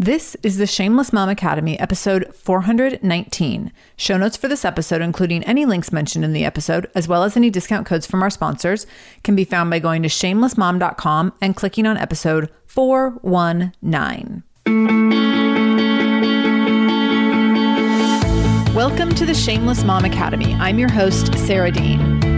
This is the Shameless Mom Academy, episode 419. Show notes for this episode, including any links mentioned in the episode, as well as any discount codes from our sponsors, can be found by going to shamelessmom.com and clicking on episode 419. Welcome to the Shameless Mom Academy. I'm your host, Sarah Dean.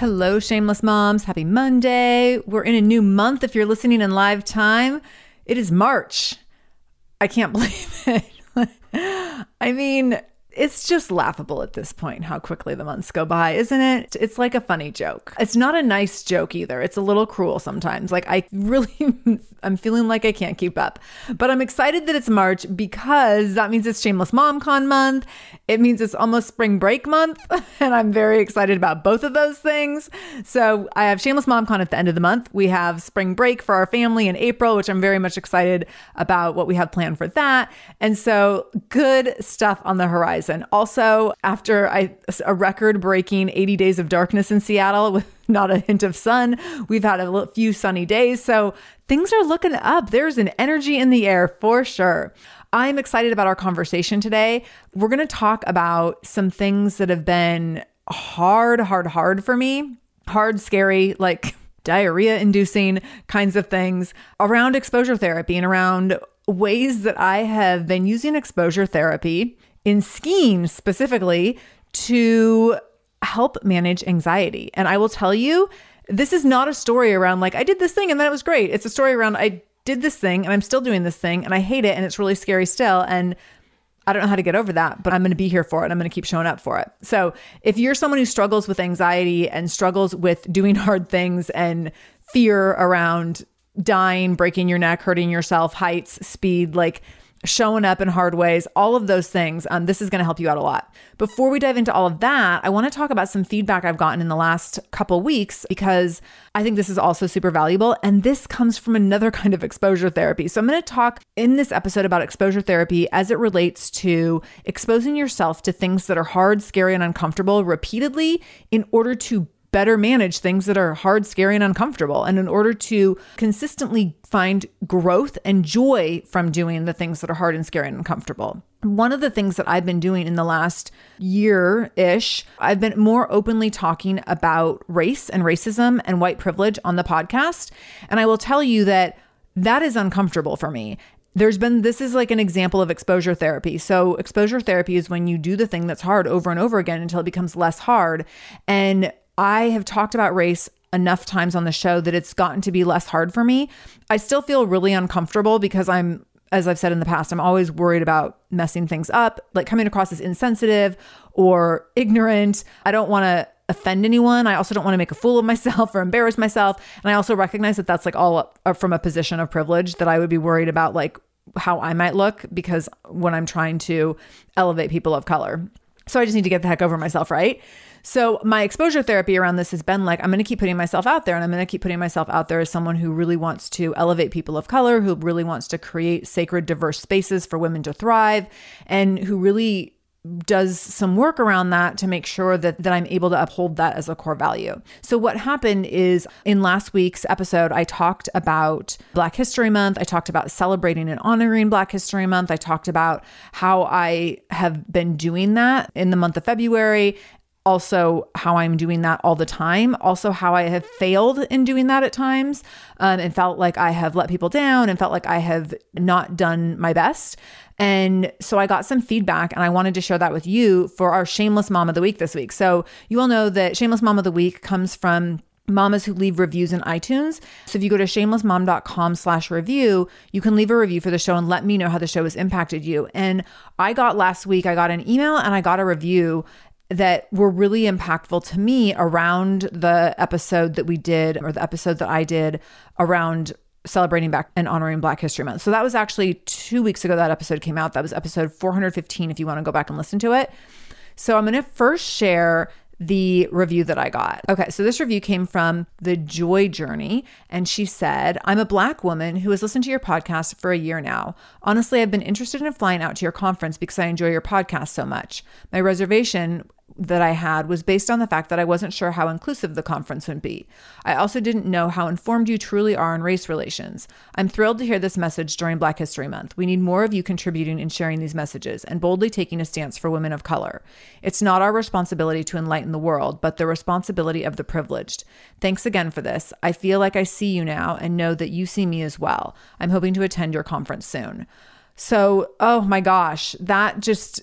Hello, shameless moms. Happy Monday. We're in a new month if you're listening in live time. It is March. I can't believe it. I mean, it's just laughable at this point how quickly the months go by, isn't it? It's like a funny joke. It's not a nice joke either. It's a little cruel sometimes. Like I really I'm feeling like I can't keep up. But I'm excited that it's March because that means it's Shameless Mom Con month. It means it's almost spring break month, and I'm very excited about both of those things. So, I have Shameless Mom Con at the end of the month. We have spring break for our family in April, which I'm very much excited about what we have planned for that. And so, good stuff on the horizon. And Also, after I, a record breaking 80 days of darkness in Seattle with not a hint of sun, we've had a few sunny days. So things are looking up. There's an energy in the air for sure. I'm excited about our conversation today. We're going to talk about some things that have been hard, hard, hard for me. Hard, scary, like diarrhea inducing kinds of things around exposure therapy and around ways that I have been using exposure therapy in skiing specifically to help manage anxiety. And I will tell you, this is not a story around like, I did this thing and then it was great. It's a story around, I did this thing and I'm still doing this thing and I hate it and it's really scary still. And I don't know how to get over that, but I'm going to be here for it. I'm going to keep showing up for it. So, if you're someone who struggles with anxiety and struggles with doing hard things and fear around dying, breaking your neck, hurting yourself, heights, speed, like showing up in hard ways, all of those things. Um, this is going to help you out a lot. Before we dive into all of that, I want to talk about some feedback I've gotten in the last couple weeks because I think this is also super valuable. And this comes from another kind of exposure therapy. So I'm going to talk in this episode about exposure therapy as it relates to exposing yourself to things that are hard, scary, and uncomfortable repeatedly in order to better manage things that are hard, scary, and uncomfortable. And in order to consistently find growth and joy from doing the things that are hard and scary and uncomfortable. One of the things that I've been doing in the last year ish, I've been more openly talking about race and racism and white privilege on the podcast. And I will tell you that that is uncomfortable for me. There's been, this is like an example of exposure therapy. So, exposure therapy is when you do the thing that's hard over and over again until it becomes less hard. And I have talked about race enough times on the show that it's gotten to be less hard for me. I still feel really uncomfortable because I'm as I've said in the past, I'm always worried about messing things up, like coming across as insensitive or ignorant. I don't want to offend anyone. I also don't want to make a fool of myself or embarrass myself. And I also recognize that that's like all uh, from a position of privilege that I would be worried about like how I might look because when I'm trying to elevate people of color. So I just need to get the heck over myself, right? So my exposure therapy around this has been like, I'm going to keep putting myself out there and I'm going to keep putting myself out there as someone who really wants to elevate people of color, who really wants to create sacred, diverse spaces for women to thrive, and who really does some work around that to make sure that that I'm able to uphold that as a core value. So what happened is in last week's episode I talked about Black History Month, I talked about celebrating and honoring Black History Month, I talked about how I have been doing that in the month of February also how I'm doing that all the time, also how I have failed in doing that at times um, and felt like I have let people down and felt like I have not done my best. And so I got some feedback and I wanted to share that with you for our Shameless Mom of the Week this week. So you all know that Shameless Mom of the Week comes from mamas who leave reviews in iTunes. So if you go to shamelessmom.com slash review, you can leave a review for the show and let me know how the show has impacted you. And I got last week, I got an email and I got a review that were really impactful to me around the episode that we did, or the episode that I did around celebrating back and honoring Black History Month. So that was actually two weeks ago that episode came out. That was episode 415 if you want to go back and listen to it. So I'm going to first share the review that I got. Okay, so this review came from The Joy Journey, and she said, I'm a Black woman who has listened to your podcast for a year now. Honestly, I've been interested in flying out to your conference because I enjoy your podcast so much. My reservation that I had was based on the fact that I wasn't sure how inclusive the conference would be. I also didn't know how informed you truly are on race relations. I'm thrilled to hear this message during Black History Month. We need more of you contributing and sharing these messages and boldly taking a stance for women of color. It's not our responsibility to enlighten the world, but the responsibility of the privileged. Thanks again for this. I feel like I see you now and know that you see me as well. I'm hoping to attend your conference soon. So, oh my gosh, that just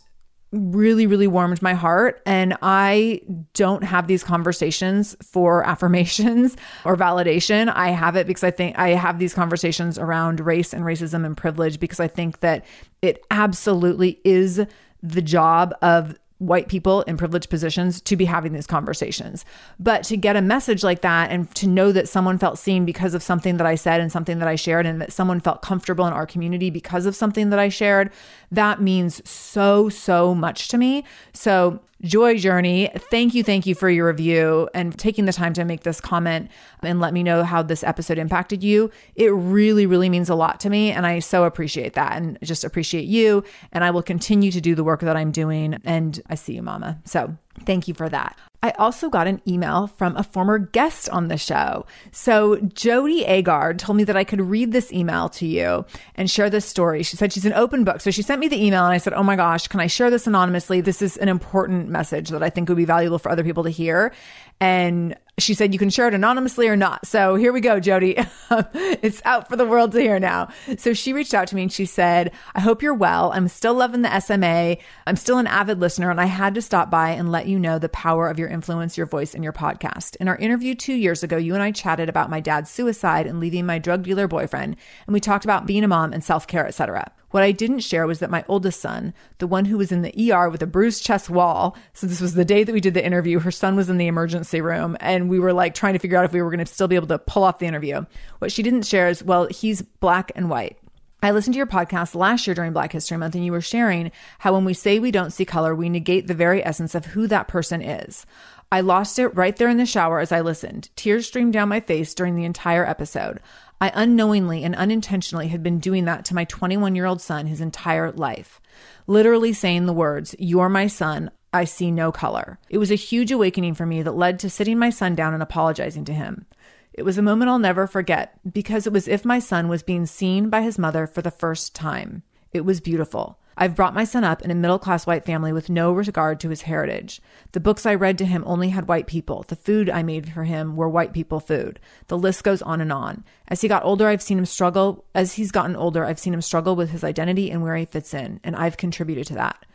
really, really warmed my heart. And I don't have these conversations for affirmations or validation. I have it because I think I have these conversations around race and racism and privilege because I think that it absolutely is the job of white people in privileged positions to be having these conversations. But to get a message like that and to know that someone felt seen because of something that I said and something that I shared, and that someone felt comfortable in our community because of something that I shared, that means so, so much to me. So Joy Journey, thank you, thank you for your review and taking the time to make this comment and let me know how this episode impacted you. It really, really means a lot to me. And I so appreciate that and just appreciate you. And I will continue to do the work that I'm doing. And I see you, Mama. So thank you for that. I also got an email from a former guest on the show. So Jody Agard told me that I could read this email to you and share this story. She said she's an open book. So she sent me the email and I said, Oh my gosh, can I share this anonymously? This is an important message that I think would be valuable for other people to hear. And she said you can share it anonymously or not. So here we go, Jody. it's out for the world to hear now. So she reached out to me and she said, I hope you're well. I'm still loving the SMA. I'm still an avid listener and I had to stop by and let you know the power of your influence, your voice, and your podcast. In our interview two years ago, you and I chatted about my dad's suicide and leaving my drug dealer boyfriend. And we talked about being a mom and self care, etc. What I didn't share was that my oldest son, the one who was in the ER with a bruised chest wall, so this was the day that we did the interview, her son was in the emergency room and we were like trying to figure out if we were going to still be able to pull off the interview. What she didn't share is, well, he's black and white. I listened to your podcast last year during Black History Month, and you were sharing how when we say we don't see color, we negate the very essence of who that person is. I lost it right there in the shower as I listened. Tears streamed down my face during the entire episode. I unknowingly and unintentionally had been doing that to my 21 year old son his entire life. Literally saying the words, You're my son. I see no color. It was a huge awakening for me that led to sitting my son down and apologizing to him. It was a moment I'll never forget because it was if my son was being seen by his mother for the first time. It was beautiful. I've brought my son up in a middle class white family with no regard to his heritage. The books I read to him only had white people. The food I made for him were white people food. The list goes on and on. As he got older, I've seen him struggle. As he's gotten older, I've seen him struggle with his identity and where he fits in, and I've contributed to that.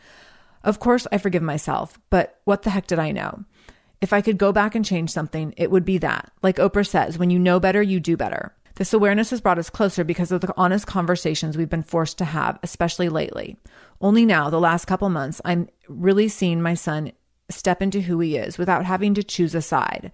Of course, I forgive myself, but what the heck did I know? If I could go back and change something, it would be that. Like Oprah says, when you know better, you do better. This awareness has brought us closer because of the honest conversations we've been forced to have, especially lately. Only now, the last couple months, I'm really seeing my son step into who he is without having to choose a side,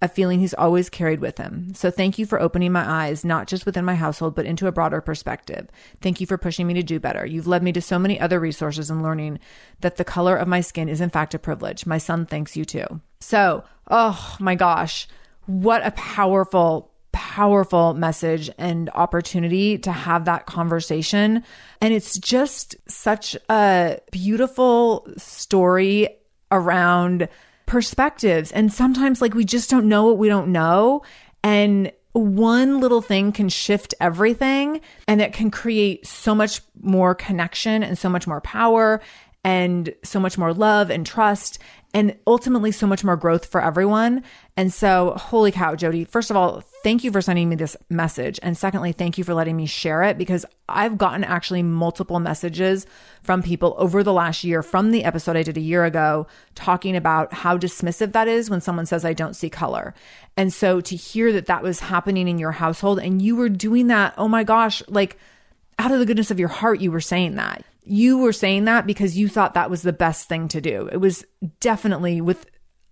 a feeling he's always carried with him. So thank you for opening my eyes, not just within my household, but into a broader perspective. Thank you for pushing me to do better. You've led me to so many other resources and learning that the color of my skin is in fact a privilege. My son thanks you too. So, oh my gosh, what a powerful powerful message and opportunity to have that conversation. And it's just such a beautiful story around perspectives. And sometimes, like, we just don't know what we don't know. And one little thing can shift everything and it can create so much more connection and so much more power and so much more love and trust and ultimately so much more growth for everyone. And so, holy cow, Jody, first of all, thank you for sending me this message. And secondly, thank you for letting me share it because I've gotten actually multiple messages from people over the last year from the episode I did a year ago talking about how dismissive that is when someone says, I don't see color. And so to hear that that was happening in your household and you were doing that, oh my gosh, like, out of the goodness of your heart, you were saying that you were saying that because you thought that was the best thing to do. It was definitely with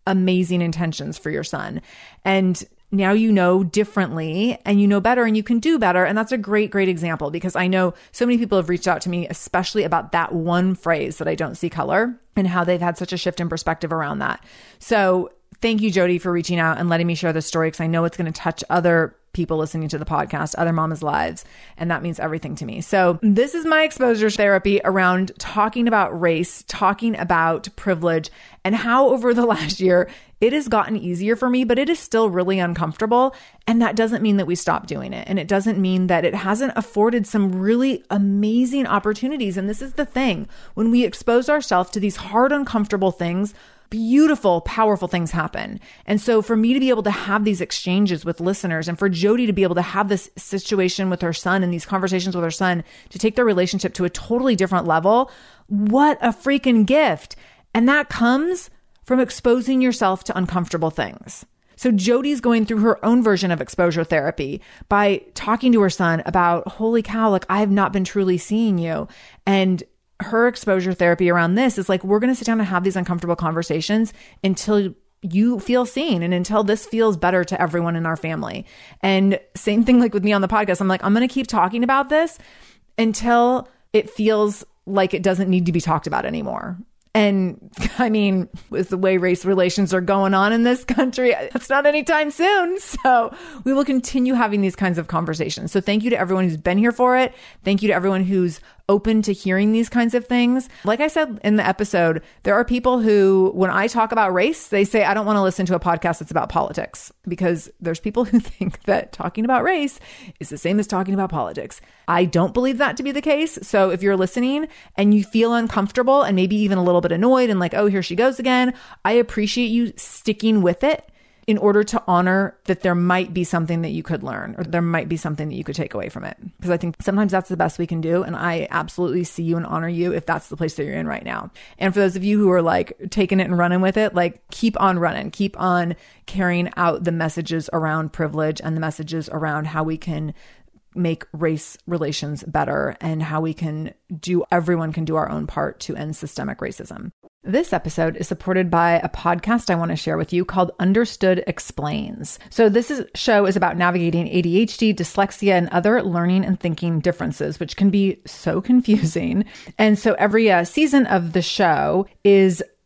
amazing intentions for your son. And now you know differently and you know better and you can do better. And that's a great, great example because I know so many people have reached out to me, especially about that one phrase that I don't see color and how they've had such a shift in perspective around that. So thank you, Jody, for reaching out and letting me share this story because I know it's going to touch other people listening to the podcast, other mamas' lives. And that means everything to me. So, this is my exposure therapy around talking about race, talking about privilege, and how over the last year it has gotten easier for me, but it is still really uncomfortable. And that doesn't mean that we stop doing it. And it doesn't mean that it hasn't afforded some really amazing opportunities. And this is the thing when we expose ourselves to these hard, uncomfortable things, beautiful, powerful things happen. And so for me to be able to have these exchanges with listeners and for Jody to be able to have this situation with her son and these conversations with her son to take their relationship to a totally different level, what a freaking gift. And that comes from exposing yourself to uncomfortable things. So Jody's going through her own version of exposure therapy by talking to her son about, holy cow, like I have not been truly seeing you. And her exposure therapy around this is like, we're going to sit down and have these uncomfortable conversations until you feel seen and until this feels better to everyone in our family. And same thing like with me on the podcast. I'm like, I'm going to keep talking about this until it feels like it doesn't need to be talked about anymore. And I mean, with the way race relations are going on in this country, that's not anytime soon. So we will continue having these kinds of conversations. So thank you to everyone who's been here for it. Thank you to everyone who's open to hearing these kinds of things. Like I said in the episode, there are people who, when I talk about race, they say, I don't want to listen to a podcast that's about politics because there's people who think that talking about race is the same as talking about politics. I don't believe that to be the case. So if you're listening and you feel uncomfortable and maybe even a little bit annoyed and like, oh, here she goes again, I appreciate you sticking with it in order to honor that there might be something that you could learn or there might be something that you could take away from it. Because I think sometimes that's the best we can do. And I absolutely see you and honor you if that's the place that you're in right now. And for those of you who are like taking it and running with it, like keep on running, keep on carrying out the messages around privilege and the messages around how we can make race relations better and how we can do everyone can do our own part to end systemic racism. This episode is supported by a podcast I want to share with you called Understood Explains. So this is, show is about navigating ADHD, dyslexia, and other learning and thinking differences, which can be so confusing. And so every uh, season of the show is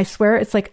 I swear it's like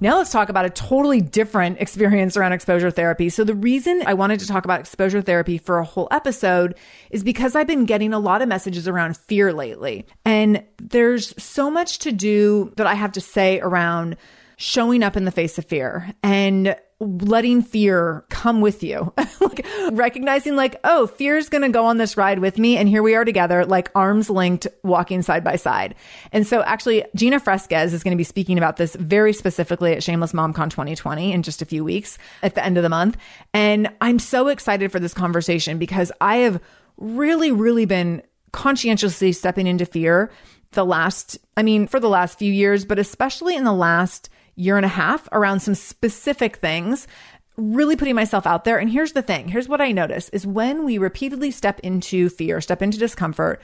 Now let's talk about a totally different experience around exposure therapy. So the reason I wanted to talk about exposure therapy for a whole episode is because I've been getting a lot of messages around fear lately. And there's so much to do that I have to say around showing up in the face of fear and letting fear come with you. like recognizing like, oh, fear is going to go on this ride with me. And here we are together, like arms linked, walking side by side. And so actually Gina Fresquez is going to be speaking about this very specifically at Shameless MomCon 2020 in just a few weeks at the end of the month. And I'm so excited for this conversation because I have really, really been conscientiously stepping into fear the last, I mean, for the last few years, but especially in the last year and a half around some specific things really putting myself out there. And here's the thing here's what I notice is when we repeatedly step into fear, step into discomfort,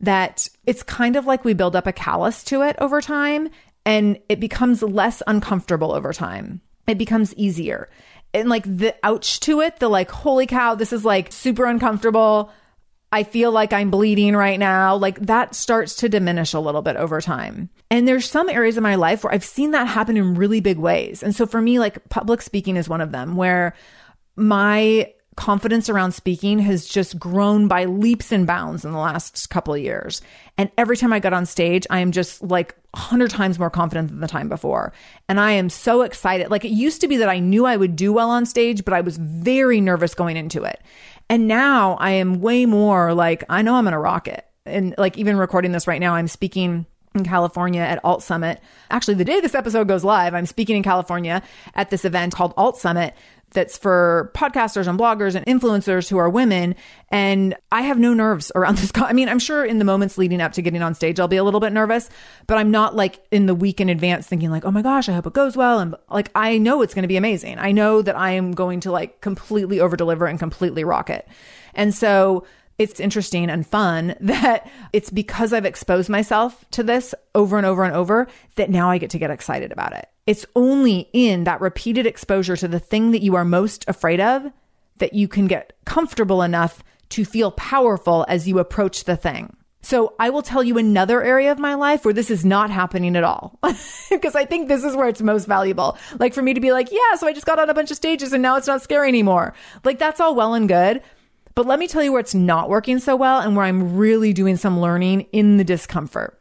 that it's kind of like we build up a callus to it over time and it becomes less uncomfortable over time. It becomes easier. And like the ouch to it, the like, holy cow, this is like super uncomfortable. I feel like I'm bleeding right now. Like that starts to diminish a little bit over time. And there's some areas of my life where I've seen that happen in really big ways. And so for me, like public speaking is one of them where my confidence around speaking has just grown by leaps and bounds in the last couple of years. And every time I get on stage, I am just like 100 times more confident than the time before. And I am so excited. Like it used to be that I knew I would do well on stage, but I was very nervous going into it. And now I am way more like, I know I'm going to rock it. And like even recording this right now, I'm speaking in California at Alt Summit. Actually, the day this episode goes live, I'm speaking in California at this event called Alt Summit that's for podcasters and bloggers and influencers who are women. And I have no nerves around this. I mean, I'm sure in the moments leading up to getting on stage, I'll be a little bit nervous, but I'm not like in the week in advance thinking like, oh my gosh, I hope it goes well. And like, I know it's going to be amazing. I know that I am going to like completely over deliver and completely rock it. And so it's interesting and fun that it's because I've exposed myself to this over and over and over that now I get to get excited about it. It's only in that repeated exposure to the thing that you are most afraid of that you can get comfortable enough to feel powerful as you approach the thing. So I will tell you another area of my life where this is not happening at all. because I think this is where it's most valuable. Like for me to be like, yeah, so I just got on a bunch of stages and now it's not scary anymore. Like that's all well and good. But let me tell you where it's not working so well and where I'm really doing some learning in the discomfort.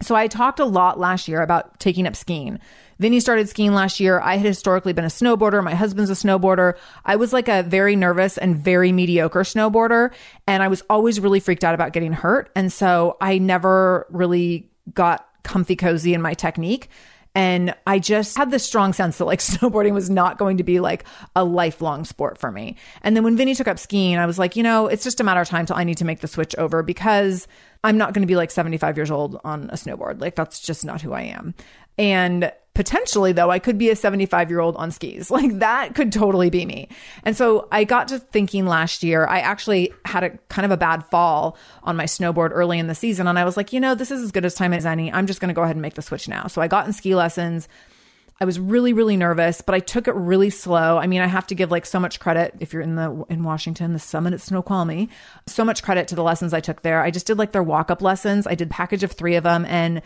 So I talked a lot last year about taking up skiing. Vinny started skiing last year. I had historically been a snowboarder. My husband's a snowboarder. I was like a very nervous and very mediocre snowboarder. And I was always really freaked out about getting hurt. And so I never really got comfy cozy in my technique. And I just had this strong sense that like snowboarding was not going to be like a lifelong sport for me. And then when Vinny took up skiing, I was like, you know, it's just a matter of time till I need to make the switch over because I'm not going to be like 75 years old on a snowboard. Like that's just not who I am. And potentially though i could be a 75 year old on skis like that could totally be me and so i got to thinking last year i actually had a kind of a bad fall on my snowboard early in the season and i was like you know this is as good as time as any i'm just going to go ahead and make the switch now so i got in ski lessons I was really, really nervous, but I took it really slow. I mean, I have to give like so much credit if you're in the in Washington, the summit at Snoqualmie. So much credit to the lessons I took there. I just did like their walk up lessons. I did package of three of them, and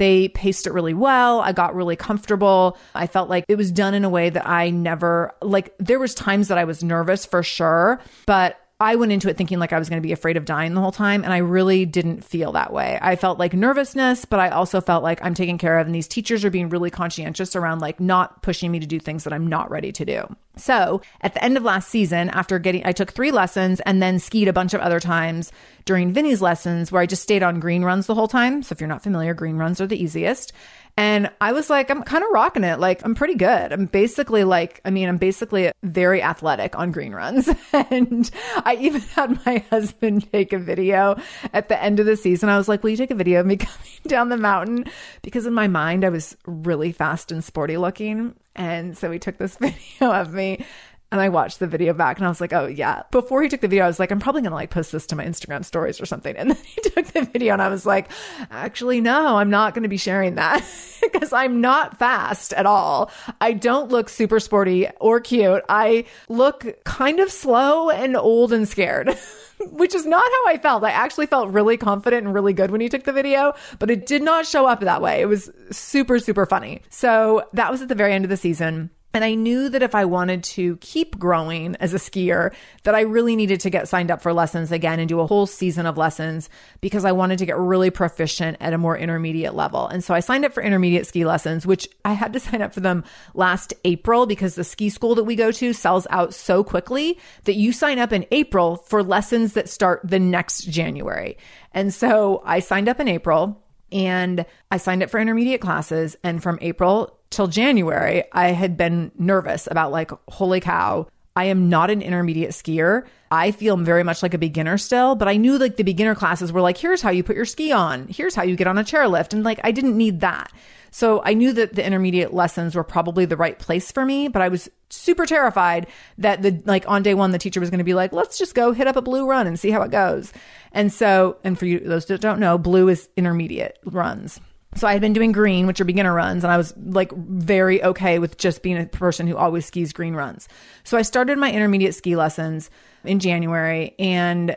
they paced it really well. I got really comfortable. I felt like it was done in a way that I never like there was times that I was nervous for sure, but I went into it thinking like I was going to be afraid of dying the whole time. And I really didn't feel that way. I felt like nervousness, but I also felt like I'm taken care of. And these teachers are being really conscientious around like not pushing me to do things that I'm not ready to do. So at the end of last season, after getting, I took three lessons and then skied a bunch of other times during Vinny's lessons where I just stayed on green runs the whole time. So if you're not familiar, green runs are the easiest. And I was like, I'm kind of rocking it. Like, I'm pretty good. I'm basically like, I mean, I'm basically very athletic on green runs. and I even had my husband take a video at the end of the season. I was like, Will you take a video of me coming down the mountain? Because in my mind, I was really fast and sporty looking. And so he took this video of me and I watched the video back and I was like, oh, yeah. Before he took the video, I was like, I'm probably going to like post this to my Instagram stories or something. And then he took the video and I was like, actually, no, I'm not going to be sharing that because I'm not fast at all. I don't look super sporty or cute. I look kind of slow and old and scared. which is not how I felt. I actually felt really confident and really good when he took the video, but it did not show up that way. It was super, super funny. So that was at the very end of the season. And I knew that if I wanted to keep growing as a skier, that I really needed to get signed up for lessons again and do a whole season of lessons because I wanted to get really proficient at a more intermediate level. And so I signed up for intermediate ski lessons, which I had to sign up for them last April because the ski school that we go to sells out so quickly that you sign up in April for lessons that start the next January. And so I signed up in April and I signed up for intermediate classes. And from April till January, I had been nervous about like, holy cow, I am not an intermediate skier. I feel very much like a beginner still, but I knew like the beginner classes were like, here's how you put your ski on, here's how you get on a chairlift. And like, I didn't need that. So I knew that the intermediate lessons were probably the right place for me, but I was super terrified that the like on day one the teacher was going to be like, let's just go hit up a blue run and see how it goes. And so, and for you those that don't know, blue is intermediate runs. So I had been doing green, which are beginner runs, and I was like very okay with just being a person who always skis green runs. So I started my intermediate ski lessons in January and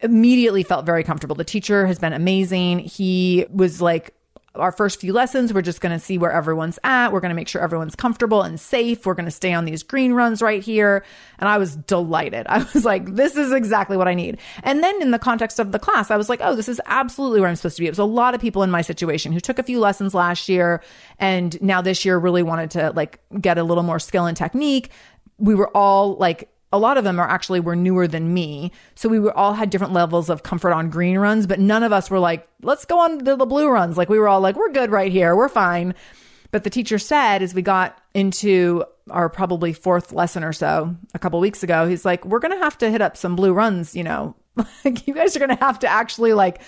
immediately felt very comfortable. The teacher has been amazing. He was like our first few lessons, we're just going to see where everyone's at. We're going to make sure everyone's comfortable and safe. We're going to stay on these green runs right here. And I was delighted. I was like, this is exactly what I need. And then in the context of the class, I was like, oh, this is absolutely where I'm supposed to be. It was a lot of people in my situation who took a few lessons last year and now this year really wanted to like get a little more skill and technique. We were all like a lot of them are actually were newer than me. So we were all had different levels of comfort on green runs, but none of us were like, let's go on the, the blue runs. Like we were all like, we're good right here. We're fine. But the teacher said as we got into our probably fourth lesson or so a couple weeks ago. He's like, we're going to have to hit up some blue runs, you know, like you guys are going to have to actually like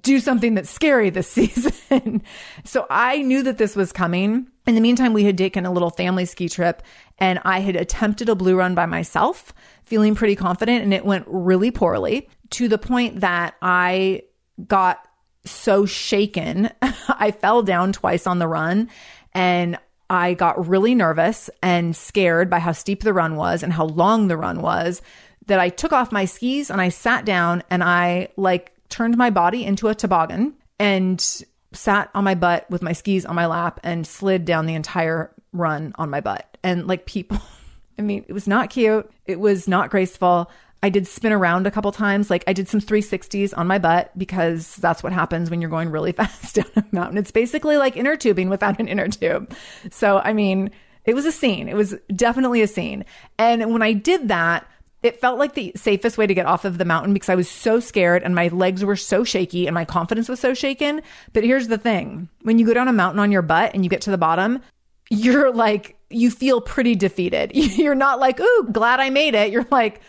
do something that's scary this season. so I knew that this was coming. In the meantime, we had taken a little family ski trip and I had attempted a blue run by myself, feeling pretty confident, and it went really poorly to the point that I got so shaken. I fell down twice on the run and I got really nervous and scared by how steep the run was and how long the run was that I took off my skis and I sat down and I like turned my body into a toboggan and sat on my butt with my skis on my lap and slid down the entire run on my butt. And like people, I mean, it was not cute. It was not graceful. I did spin around a couple times. Like I did some 360s on my butt because that's what happens when you're going really fast down a mountain. It's basically like inner tubing without an inner tube. So, I mean, it was a scene. It was definitely a scene. And when I did that, it felt like the safest way to get off of the mountain because I was so scared and my legs were so shaky and my confidence was so shaken. But here's the thing when you go down a mountain on your butt and you get to the bottom, you're like, you feel pretty defeated. You're not like, ooh, glad I made it. You're like,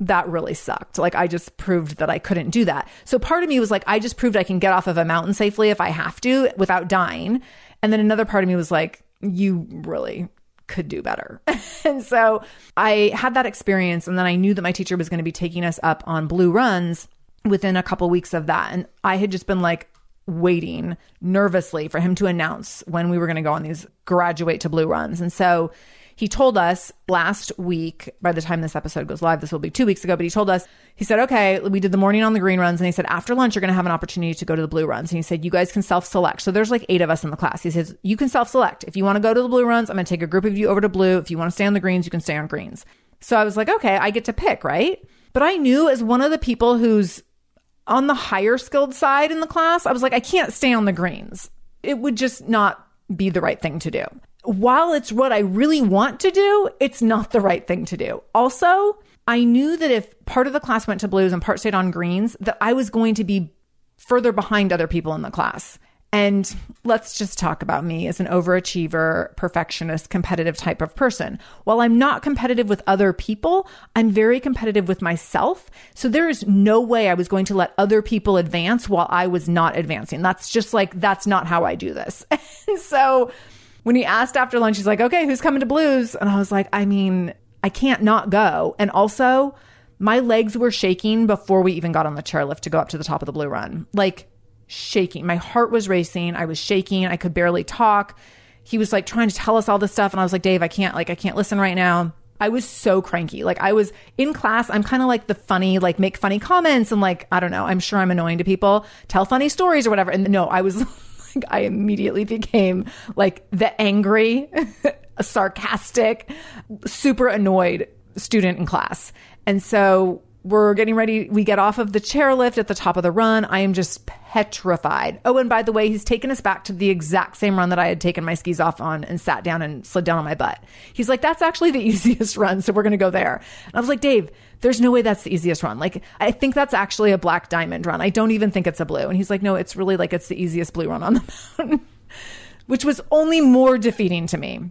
that really sucked. Like I just proved that I couldn't do that. So part of me was like, I just proved I can get off of a mountain safely if I have to without dying. And then another part of me was like, you really could do better. and so I had that experience. And then I knew that my teacher was going to be taking us up on blue runs within a couple weeks of that. And I had just been like, waiting nervously for him to announce when we were going to go on these graduate to blue runs. And so he told us last week, by the time this episode goes live, this will be two weeks ago, but he told us, he said, okay, we did the morning on the green runs. And he said, after lunch, you're going to have an opportunity to go to the blue runs. And he said, you guys can self select. So there's like eight of us in the class. He says, you can self select. If you want to go to the blue runs, I'm going to take a group of you over to blue. If you want to stay on the greens, you can stay on greens. So I was like, okay, I get to pick, right? But I knew as one of the people who's on the higher skilled side in the class, I was like, I can't stay on the greens. It would just not be the right thing to do while it's what I really want to do, it's not the right thing to do. Also, I knew that if part of the class went to blues and part stayed on greens, that I was going to be further behind other people in the class. And let's just talk about me as an overachiever, perfectionist, competitive type of person. While I'm not competitive with other people, I'm very competitive with myself. So there is no way I was going to let other people advance while I was not advancing. That's just like, that's not how I do this. so when he asked after lunch, he's like, okay, who's coming to blues? And I was like, I mean, I can't not go. And also, my legs were shaking before we even got on the chairlift to go up to the top of the blue run. Like shaking. My heart was racing. I was shaking. I could barely talk. He was like trying to tell us all this stuff. And I was like, Dave, I can't, like, I can't listen right now. I was so cranky. Like I was in class, I'm kind of like the funny, like make funny comments and like, I don't know, I'm sure I'm annoying to people, tell funny stories or whatever. And no, I was I immediately became like the angry, sarcastic, super annoyed student in class. And so we're getting ready. We get off of the chairlift at the top of the run. I am just petrified. Oh, and by the way, he's taken us back to the exact same run that I had taken my skis off on and sat down and slid down on my butt. He's like, that's actually the easiest run. So we're going to go there. And I was like, Dave, there's no way that's the easiest run. Like, I think that's actually a black diamond run. I don't even think it's a blue. And he's like, no, it's really like it's the easiest blue run on the mountain, which was only more defeating to me.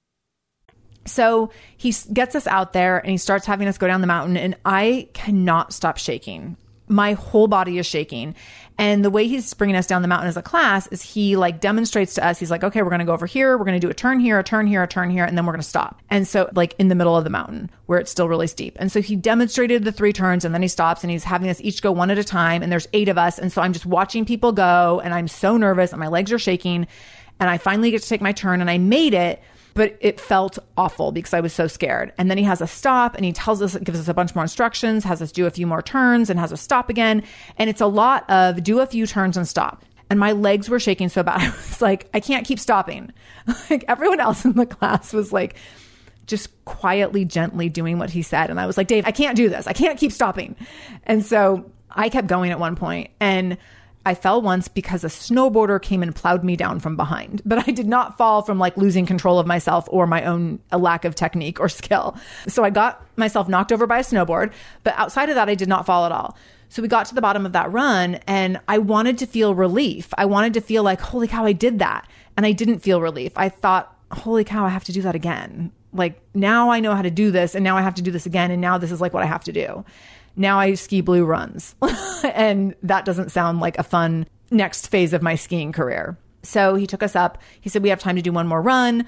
So he gets us out there and he starts having us go down the mountain, and I cannot stop shaking. My whole body is shaking. And the way he's bringing us down the mountain as a class is he like demonstrates to us, he's like, okay, we're going to go over here. We're going to do a turn here, a turn here, a turn here, and then we're going to stop. And so, like in the middle of the mountain where it's still really steep. And so he demonstrated the three turns and then he stops and he's having us each go one at a time. And there's eight of us. And so I'm just watching people go and I'm so nervous and my legs are shaking. And I finally get to take my turn and I made it but it felt awful because I was so scared. And then he has us stop and he tells us, gives us a bunch more instructions, has us do a few more turns and has us stop again. And it's a lot of do a few turns and stop. And my legs were shaking so bad. I was like, I can't keep stopping. Like everyone else in the class was like, just quietly, gently doing what he said. And I was like, Dave, I can't do this. I can't keep stopping. And so I kept going at one point and I fell once because a snowboarder came and plowed me down from behind, but I did not fall from like losing control of myself or my own lack of technique or skill. So I got myself knocked over by a snowboard, but outside of that, I did not fall at all. So we got to the bottom of that run and I wanted to feel relief. I wanted to feel like, holy cow, I did that. And I didn't feel relief. I thought, holy cow, I have to do that again. Like now I know how to do this and now I have to do this again. And now this is like what I have to do now I ski blue runs. and that doesn't sound like a fun next phase of my skiing career. So he took us up. He said, We have time to do one more run.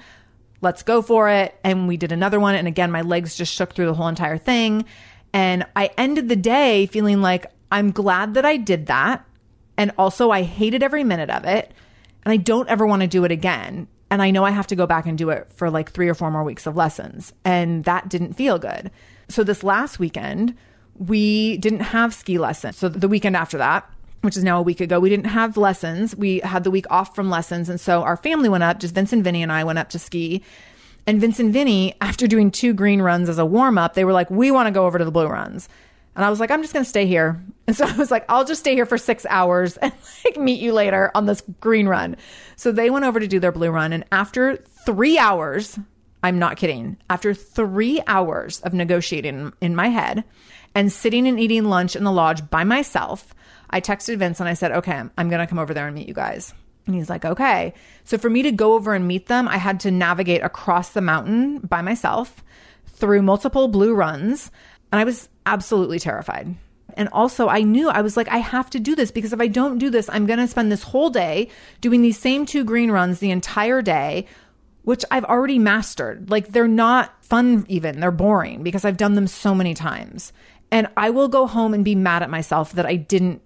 Let's go for it. And we did another one. And again, my legs just shook through the whole entire thing. And I ended the day feeling like I'm glad that I did that. And also, I hated every minute of it. And I don't ever want to do it again. And I know I have to go back and do it for like three or four more weeks of lessons. And that didn't feel good. So this last weekend, we didn't have ski lessons. So the weekend after that, which is now a week ago, we didn't have lessons. We had the week off from lessons. And so our family went up, just Vincent, Vinny and I went up to ski. And Vincent Vinny, after doing two green runs as a warm up, they were like, we want to go over to the blue runs. And I was like, I'm just going to stay here. And so I was like, I'll just stay here for six hours and like meet you later on this green run. So they went over to do their blue run. And after three hours, I'm not kidding, after three hours of negotiating in my head, and sitting and eating lunch in the lodge by myself, I texted Vince and I said, okay, I'm going to come over there and meet you guys. And he's like, okay. So for me to go over and meet them, I had to navigate across the mountain by myself through multiple blue runs. And I was absolutely terrified. And also, I knew I was like, I have to do this because if I don't do this, I'm going to spend this whole day doing these same two green runs the entire day, which I've already mastered. Like, they're not fun, even. They're boring because I've done them so many times. And I will go home and be mad at myself that I didn't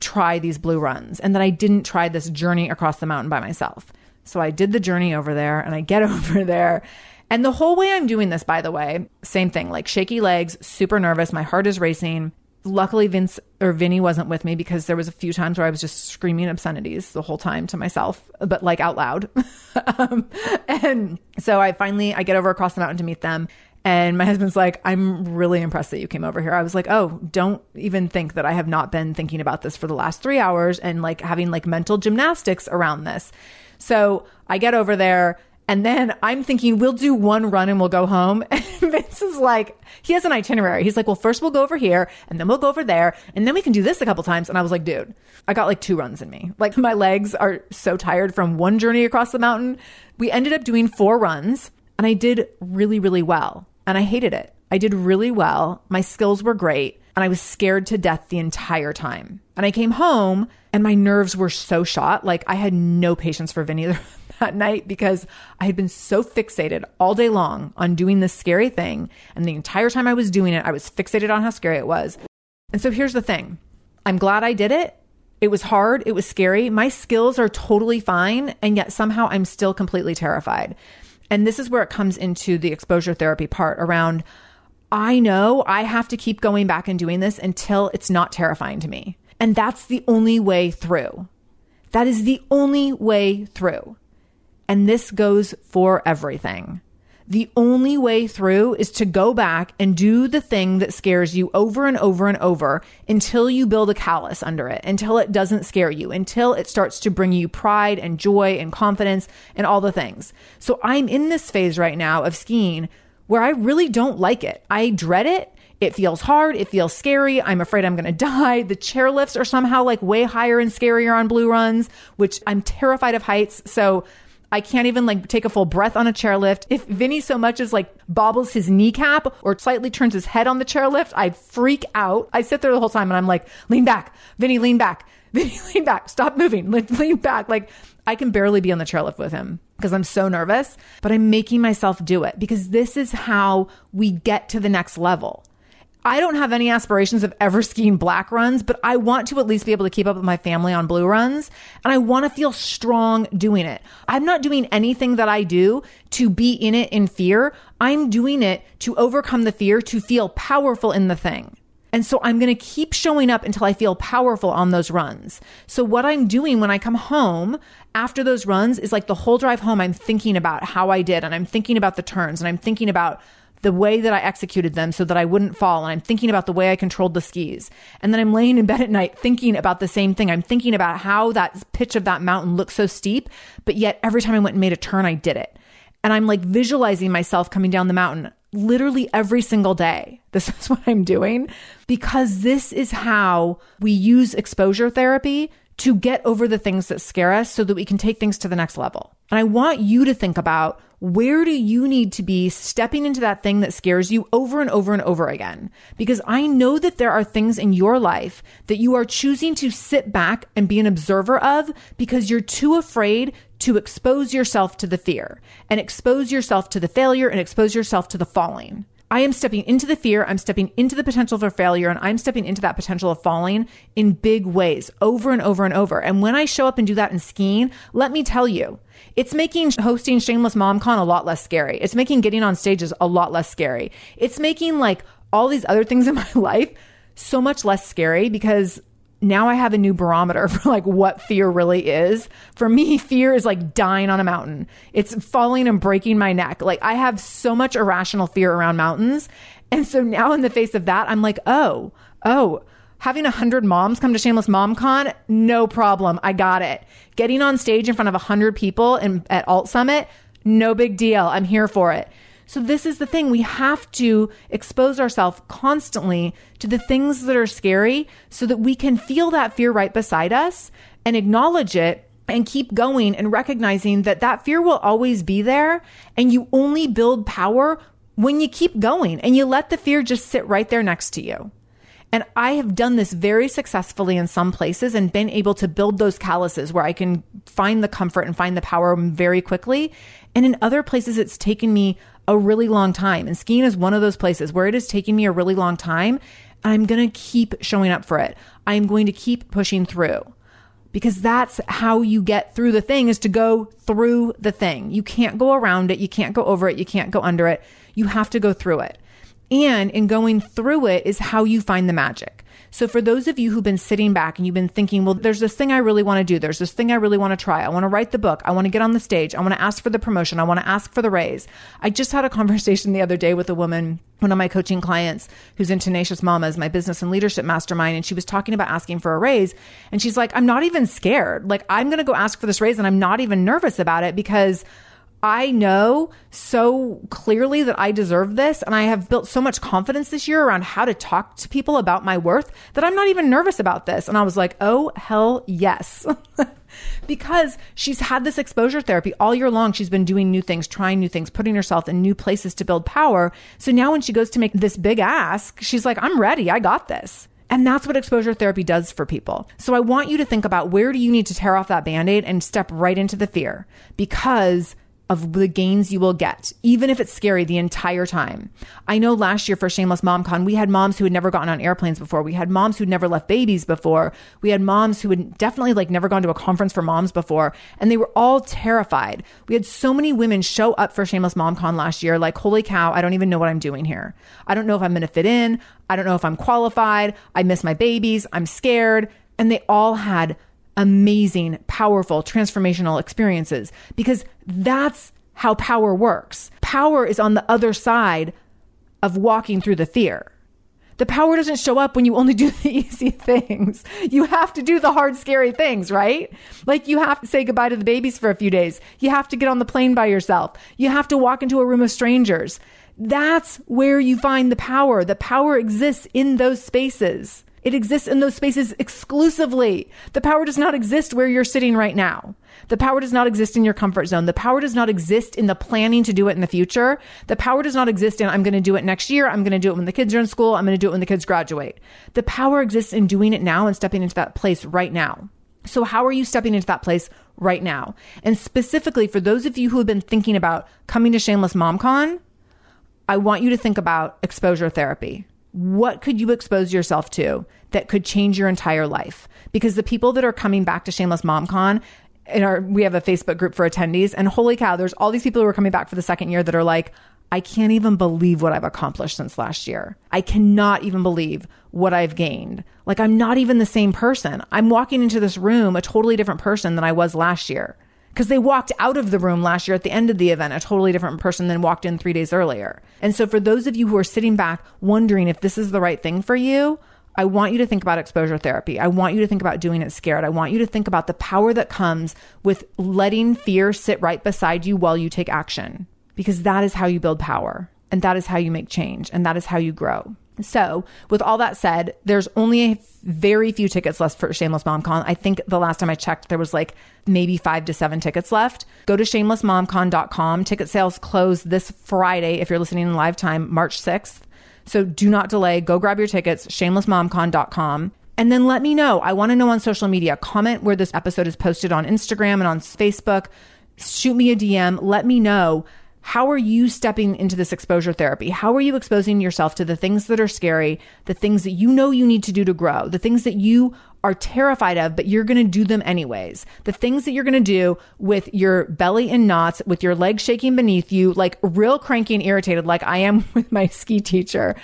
try these blue runs and that I didn't try this journey across the mountain by myself. So I did the journey over there and I get over there. And the whole way I'm doing this, by the way, same thing, like shaky legs, super nervous. My heart is racing. Luckily, Vince or Vinny wasn't with me because there was a few times where I was just screaming obscenities the whole time to myself, but like out loud. um, and so I finally, I get over across the mountain to meet them and my husband's like, I'm really impressed that you came over here. I was like, oh, don't even think that I have not been thinking about this for the last three hours and like having like mental gymnastics around this. So I get over there and then I'm thinking we'll do one run and we'll go home. And Vince is like, he has an itinerary. He's like, well, first we'll go over here and then we'll go over there and then we can do this a couple times. And I was like, dude, I got like two runs in me. Like my legs are so tired from one journey across the mountain. We ended up doing four runs and I did really, really well. And I hated it. I did really well. My skills were great. And I was scared to death the entire time. And I came home and my nerves were so shot. Like I had no patience for Vinny that night because I had been so fixated all day long on doing this scary thing. And the entire time I was doing it, I was fixated on how scary it was. And so here's the thing I'm glad I did it. It was hard. It was scary. My skills are totally fine. And yet somehow I'm still completely terrified. And this is where it comes into the exposure therapy part around I know I have to keep going back and doing this until it's not terrifying to me. And that's the only way through. That is the only way through. And this goes for everything. The only way through is to go back and do the thing that scares you over and over and over until you build a callus under it, until it doesn't scare you, until it starts to bring you pride and joy and confidence and all the things. So I'm in this phase right now of skiing where I really don't like it. I dread it. It feels hard. It feels scary. I'm afraid I'm going to die. The chairlifts are somehow like way higher and scarier on blue runs, which I'm terrified of heights. So I can't even like take a full breath on a chairlift. If Vinny so much as like bobbles his kneecap or slightly turns his head on the chairlift, I freak out. I sit there the whole time and I'm like, lean back, Vinny, lean back, Vinny, lean back, stop moving, lean back. Like I can barely be on the chairlift with him because I'm so nervous, but I'm making myself do it because this is how we get to the next level. I don't have any aspirations of ever skiing black runs, but I want to at least be able to keep up with my family on blue runs. And I want to feel strong doing it. I'm not doing anything that I do to be in it in fear. I'm doing it to overcome the fear, to feel powerful in the thing. And so I'm going to keep showing up until I feel powerful on those runs. So what I'm doing when I come home after those runs is like the whole drive home, I'm thinking about how I did and I'm thinking about the turns and I'm thinking about the way that I executed them so that I wouldn't fall. And I'm thinking about the way I controlled the skis. And then I'm laying in bed at night thinking about the same thing. I'm thinking about how that pitch of that mountain looked so steep, but yet every time I went and made a turn, I did it. And I'm like visualizing myself coming down the mountain literally every single day. This is what I'm doing because this is how we use exposure therapy to get over the things that scare us so that we can take things to the next level. And I want you to think about where do you need to be stepping into that thing that scares you over and over and over again? Because I know that there are things in your life that you are choosing to sit back and be an observer of because you're too afraid to expose yourself to the fear and expose yourself to the failure and expose yourself to the falling. I am stepping into the fear. I'm stepping into the potential for failure and I'm stepping into that potential of falling in big ways over and over and over. And when I show up and do that in skiing, let me tell you, it's making hosting Shameless MomCon a lot less scary. It's making getting on stages a lot less scary. It's making like all these other things in my life so much less scary because now I have a new barometer for like what fear really is. For me, fear is like dying on a mountain. It's falling and breaking my neck. Like I have so much irrational fear around mountains. And so now in the face of that, I'm like, oh, oh, having a hundred moms come to Shameless Mom Con, no problem. I got it. Getting on stage in front of a hundred people in, at Alt Summit, no big deal. I'm here for it. So this is the thing. We have to expose ourselves constantly to the things that are scary so that we can feel that fear right beside us and acknowledge it and keep going and recognizing that that fear will always be there. And you only build power when you keep going and you let the fear just sit right there next to you. And I have done this very successfully in some places and been able to build those calluses where I can find the comfort and find the power very quickly. And in other places, it's taken me a really long time. And skiing is one of those places where it is taking me a really long time. I'm going to keep showing up for it. I'm going to keep pushing through because that's how you get through the thing is to go through the thing. You can't go around it. You can't go over it. You can't go under it. You have to go through it. And in going through it is how you find the magic. So for those of you who've been sitting back and you've been thinking, well, there's this thing I really want to do. There's this thing I really want to try. I want to write the book. I want to get on the stage. I want to ask for the promotion. I want to ask for the raise. I just had a conversation the other day with a woman, one of my coaching clients who's in Tenacious Mamas, my business and leadership mastermind. And she was talking about asking for a raise. And she's like, I'm not even scared. Like, I'm going to go ask for this raise and I'm not even nervous about it because I know so clearly that I deserve this. And I have built so much confidence this year around how to talk to people about my worth that I'm not even nervous about this. And I was like, oh, hell yes. because she's had this exposure therapy all year long. She's been doing new things, trying new things, putting herself in new places to build power. So now when she goes to make this big ask, she's like, I'm ready. I got this. And that's what exposure therapy does for people. So I want you to think about where do you need to tear off that band aid and step right into the fear because of the gains you will get, even if it's scary the entire time. I know last year for Shameless MomCon, we had moms who had never gotten on airplanes before. We had moms who'd never left babies before. We had moms who had definitely like never gone to a conference for moms before, and they were all terrified. We had so many women show up for Shameless MomCon last year, like, holy cow, I don't even know what I'm doing here. I don't know if I'm going to fit in. I don't know if I'm qualified. I miss my babies. I'm scared. And they all had amazing, powerful, transformational experiences because that's how power works. Power is on the other side of walking through the fear. The power doesn't show up when you only do the easy things. You have to do the hard, scary things, right? Like you have to say goodbye to the babies for a few days. You have to get on the plane by yourself. You have to walk into a room of strangers. That's where you find the power. The power exists in those spaces. It exists in those spaces exclusively. The power does not exist where you're sitting right now. The power does not exist in your comfort zone. The power does not exist in the planning to do it in the future. The power does not exist in I'm going to do it next year. I'm going to do it when the kids are in school. I'm going to do it when the kids graduate. The power exists in doing it now and stepping into that place right now. So how are you stepping into that place right now? And specifically for those of you who have been thinking about coming to Shameless MomCon, I want you to think about exposure therapy. What could you expose yourself to that could change your entire life? Because the people that are coming back to Shameless MomCon in our we have a Facebook group for attendees and holy cow, there's all these people who are coming back for the second year that are like, I can't even believe what I've accomplished since last year. I cannot even believe what I've gained. Like I'm not even the same person. I'm walking into this room a totally different person than I was last year. Because they walked out of the room last year at the end of the event, a totally different person than walked in three days earlier. And so, for those of you who are sitting back wondering if this is the right thing for you, I want you to think about exposure therapy. I want you to think about doing it scared. I want you to think about the power that comes with letting fear sit right beside you while you take action, because that is how you build power and that is how you make change and that is how you grow. So, with all that said, there's only a very few tickets left for Shameless MomCon. I think the last time I checked, there was like maybe five to seven tickets left. Go to shamelessmomcon.com. Ticket sales close this Friday if you're listening in live time, March 6th. So do not delay. Go grab your tickets, shamelessmomcon.com. And then let me know. I want to know on social media. Comment where this episode is posted on Instagram and on Facebook. Shoot me a DM. Let me know. How are you stepping into this exposure therapy? How are you exposing yourself to the things that are scary, the things that you know you need to do to grow, the things that you are terrified of, but you're going to do them anyways. The things that you're going to do with your belly in knots, with your legs shaking beneath you, like real cranky and irritated, like I am with my ski teacher,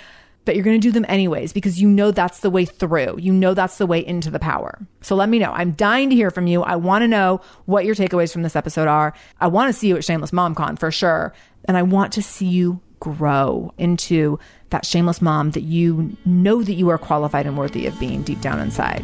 but you're going to do them anyways because you know that's the way through. You know that's the way into the power. So let me know. I'm dying to hear from you. I want to know what your takeaways from this episode are. I want to see you at Shameless MomCon for sure. And I want to see you grow into that shameless mom that you know that you are qualified and worthy of being deep down inside.